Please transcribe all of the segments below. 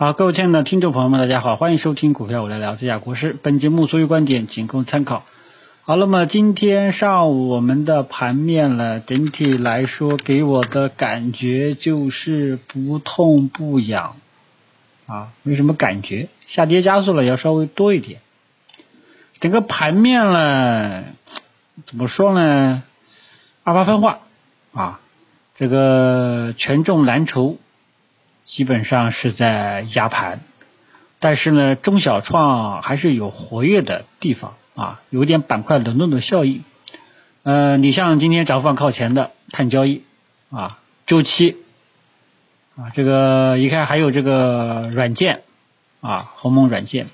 好，各位亲爱的听众朋友们，大家好，欢迎收听股票我来聊这家国师。本节目所有观点仅供参考。好，那么今天上午我们的盘面呢，整体来说给我的感觉就是不痛不痒啊，没什么感觉，下跌加速了要稍微多一点。整个盘面呢，怎么说呢？二八分化啊，这个权重蓝筹。基本上是在压盘，但是呢，中小创还是有活跃的地方啊，有点板块轮动的效应。呃，你像今天涨幅靠前的碳交易啊，周期啊，这个一看还有这个软件啊，鸿蒙软件，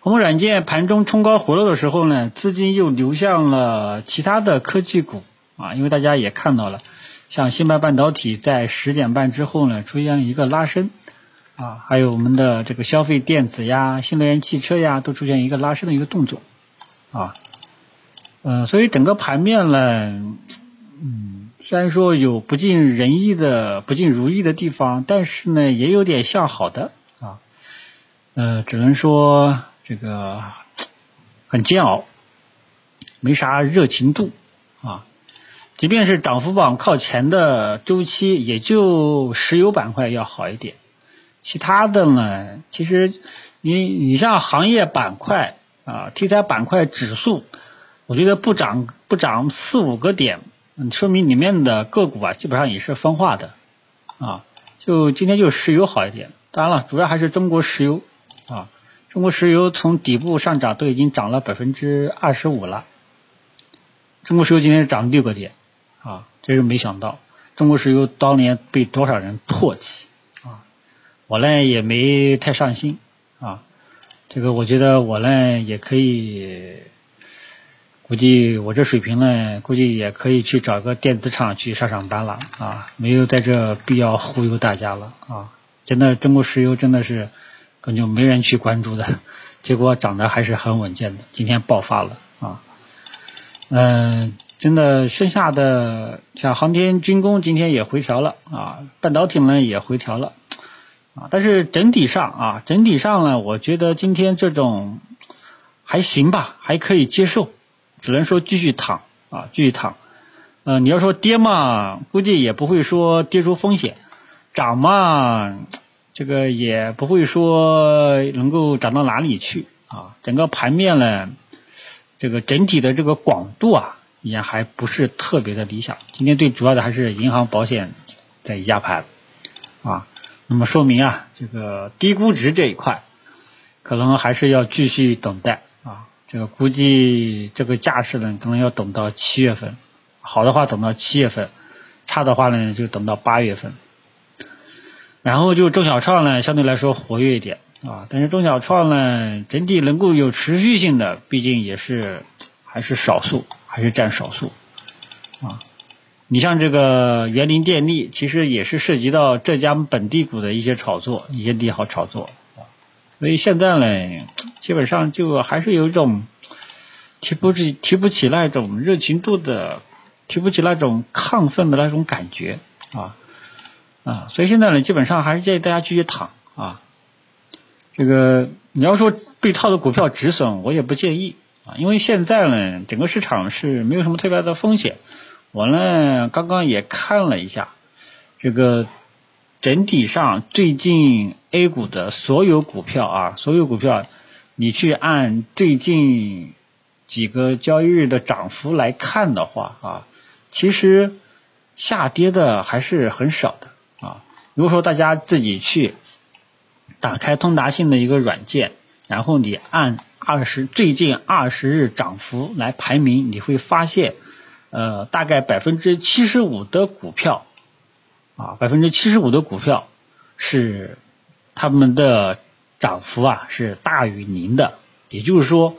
鸿蒙软件盘中冲高回落的时候呢，资金又流向了其他的科技股啊，因为大家也看到了。像新白半导体在十点半之后呢，出现一个拉升啊，还有我们的这个消费电子呀、新能源汽车呀，都出现一个拉升的一个动作啊，嗯，所以整个盘面呢，嗯，虽然说有不尽人意的、不尽如意的地方，但是呢，也有点向好的啊，呃，只能说这个很煎熬，没啥热情度啊。即便是涨幅榜靠前的周期，也就石油板块要好一点。其他的呢，其实你你像行业板块啊，题材板块指数，我觉得不涨不涨四五个点，说明里面的个股啊，基本上也是分化的啊。就今天就石油好一点，当然了，主要还是中国石油啊。中国石油从底部上涨都已经涨了百分之二十五了。中国石油今天涨六个点。啊，真是没想到，中国石油当年被多少人唾弃啊！我呢也没太上心啊，这个我觉得我呢也可以，估计我这水平呢，估计也可以去找个电子厂去上上班了啊，没有在这必要忽悠大家了啊！真的，中国石油真的是根本没人去关注的，结果涨得还是很稳健的，今天爆发了啊，嗯。真的，剩下的像航天军工今天也回调了啊，半导体呢也回调了啊，但是整体上啊，整体上呢，我觉得今天这种还行吧，还可以接受，只能说继续躺啊，继续躺。呃，你要说跌嘛，估计也不会说跌出风险；涨嘛，这个也不会说能够涨到哪里去啊。整个盘面呢，这个整体的这个广度啊。也还不是特别的理想。今天最主要的还是银行保险在压盘啊，那么说明啊，这个低估值这一块可能还是要继续等待啊。这个估计这个架势呢，可能要等到七月份，好的话等到七月份，差的话呢就等到八月份。然后就中小创呢，相对来说活跃一点啊，但是中小创呢，整体能够有持续性的，毕竟也是还是少数。还是占少数啊！你像这个园林电力，其实也是涉及到浙江本地股的一些炒作，一些利好炒作啊。所以现在呢，基本上就还是有一种提不起、提不起那种热情度的，提不起那种亢奋的那种感觉啊啊！所以现在呢，基本上还是建议大家继续躺啊。这个你要说被套的股票止损，我也不建议。啊，因为现在呢，整个市场是没有什么特别的风险。我呢，刚刚也看了一下，这个整体上最近 A 股的所有股票啊，所有股票，你去按最近几个交易日的涨幅来看的话啊，其实下跌的还是很少的啊。如果说大家自己去打开通达信的一个软件，然后你按。二十最近二十日涨幅来排名，你会发现，呃，大概百分之七十五的股票，啊，百分之七十五的股票是他们的涨幅啊是大于零的，也就是说，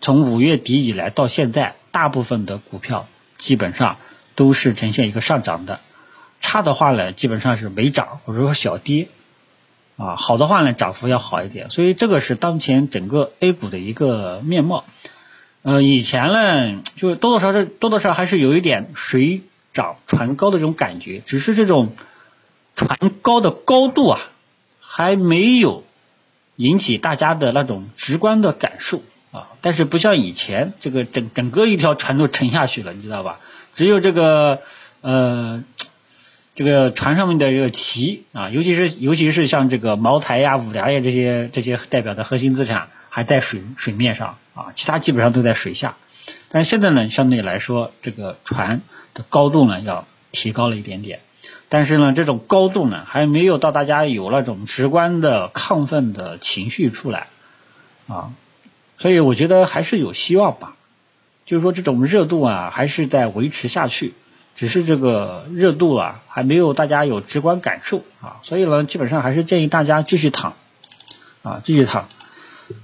从五月底以来到现在，大部分的股票基本上都是呈现一个上涨的，差的话呢，基本上是没涨或者说小跌。啊，好的话呢，涨幅要好一点，所以这个是当前整个 A 股的一个面貌。呃，以前呢，就多多少少多多少还是有一点水涨船高的这种感觉，只是这种船高的高度啊，还没有引起大家的那种直观的感受啊。但是不像以前，这个整整个一条船都沉下去了，你知道吧？只有这个呃。这个船上面的这个旗啊，尤其是尤其是像这个茅台呀、五粮液这些这些代表的核心资产还在水水面上啊，其他基本上都在水下。但是现在呢，相对来说，这个船的高度呢要提高了一点点，但是呢，这种高度呢还没有到大家有那种直观的亢奋的情绪出来啊，所以我觉得还是有希望吧，就是说这种热度啊还是在维持下去。只是这个热度啊，还没有大家有直观感受啊，所以呢，基本上还是建议大家继续躺啊，继续躺。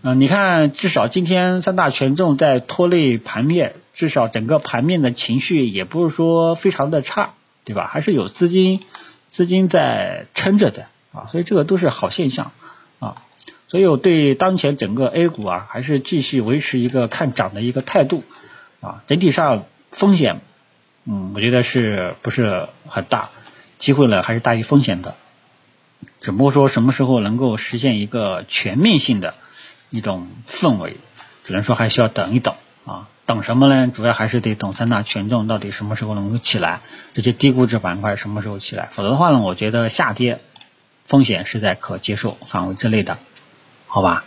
嗯，你看，至少今天三大权重在拖累盘面，至少整个盘面的情绪也不是说非常的差，对吧？还是有资金资金在撑着在啊，所以这个都是好现象啊。所以我对当前整个 A 股啊，还是继续维持一个看涨的一个态度啊，整体上风险。嗯，我觉得是不是很大？机会呢还是大于风险的，只不过说什么时候能够实现一个全面性的一种氛围，只能说还需要等一等啊。等什么呢？主要还是得等三大权重到底什么时候能够起来，这些低估值板块什么时候起来。否则的话呢，我觉得下跌风险是在可接受范围之内的，好吧？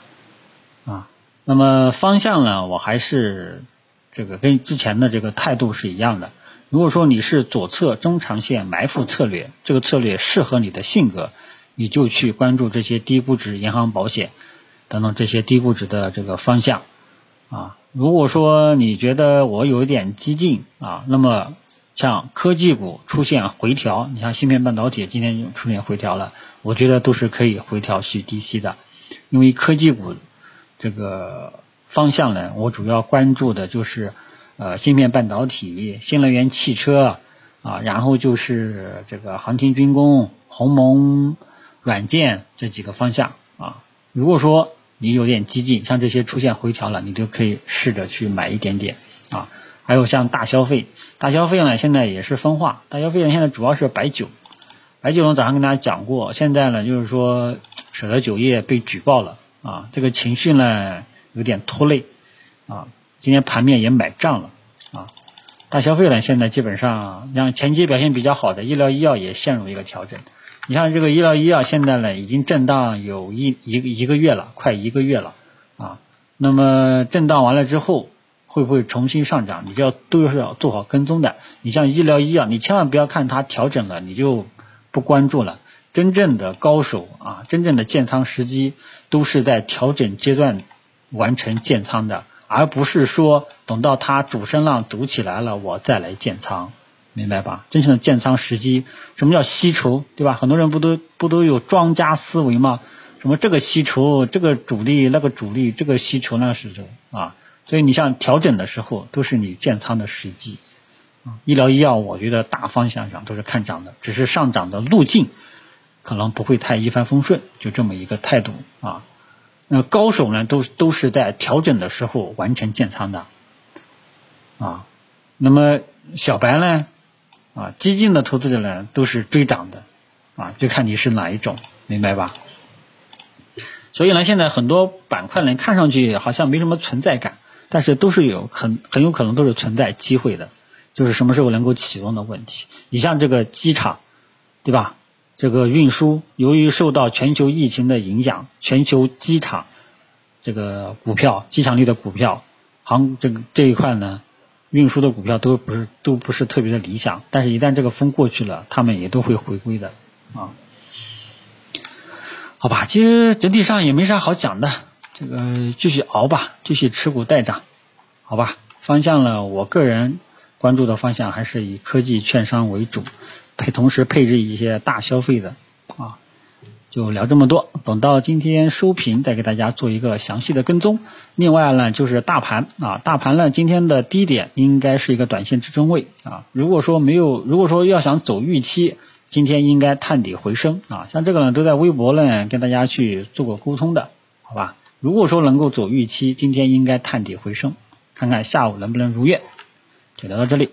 啊，那么方向呢，我还是这个跟之前的这个态度是一样的。如果说你是左侧中长线埋伏策略，这个策略适合你的性格，你就去关注这些低估值银行、保险等等这些低估值的这个方向啊。如果说你觉得我有一点激进啊，那么像科技股出现回调，你像芯片半导体今天出现回调了，我觉得都是可以回调去低吸的，因为科技股这个方向呢，我主要关注的就是。呃，芯片半导体、新能源汽车啊，然后就是这个航天军工、鸿蒙软件这几个方向啊。如果说你有点激进，像这些出现回调了，你就可以试着去买一点点啊。还有像大消费，大消费呢现在也是分化，大消费呢现在主要是白酒，白酒呢早上跟大家讲过，现在呢就是说舍得酒业被举报了啊，这个情绪呢有点拖累啊。今天盘面也买账了啊，大消费呢，现在基本上像前期表现比较好的医疗医药也陷入一个调整。你像这个医疗医药现在呢，已经震荡有一一个一个月了，快一个月了啊。那么震荡完了之后，会不会重新上涨？你就要都是要做好跟踪的。你像医疗医药，你千万不要看它调整了你就不关注了。真正的高手啊，真正的建仓时机都是在调整阶段完成建仓的。而不是说等到它主升浪堵起来了，我再来建仓，明白吧？真正的建仓时机，什么叫吸筹，对吧？很多人不都不都有庄家思维吗？什么这个吸筹，这个主力，那个主力，这个吸筹，那个吸筹啊。所以你像调整的时候，都是你建仓的时机。医疗医药，我觉得大方向上都是看涨的，只是上涨的路径可能不会太一帆风顺，就这么一个态度啊。那高手呢，都都是在调整的时候完成建仓的，啊，那么小白呢，啊，激进的投资者呢，都是追涨的，啊，就看你是哪一种，明白吧？所以呢，现在很多板块呢，看上去好像没什么存在感，但是都是有很很有可能都是存在机会的，就是什么时候能够启动的问题。你像这个机场，对吧？这个运输由于受到全球疫情的影响，全球机场这个股票、机场类的股票、航这个这一块呢，运输的股票都不是都不是特别的理想。但是，一旦这个风过去了，他们也都会回归的啊。好吧，其实整体上也没啥好讲的，这个继续熬吧，继续持股待涨，好吧。方向呢，我个人关注的方向还是以科技、券商为主。配同时配置一些大消费的啊，就聊这么多。等到今天收评再给大家做一个详细的跟踪。另外呢，就是大盘啊，大盘呢今天的低点应该是一个短线支撑位啊。如果说没有，如果说要想走预期，今天应该探底回升啊。像这个呢，都在微博呢跟大家去做过沟通的，好吧？如果说能够走预期，今天应该探底回升，看看下午能不能如愿。就聊到这里。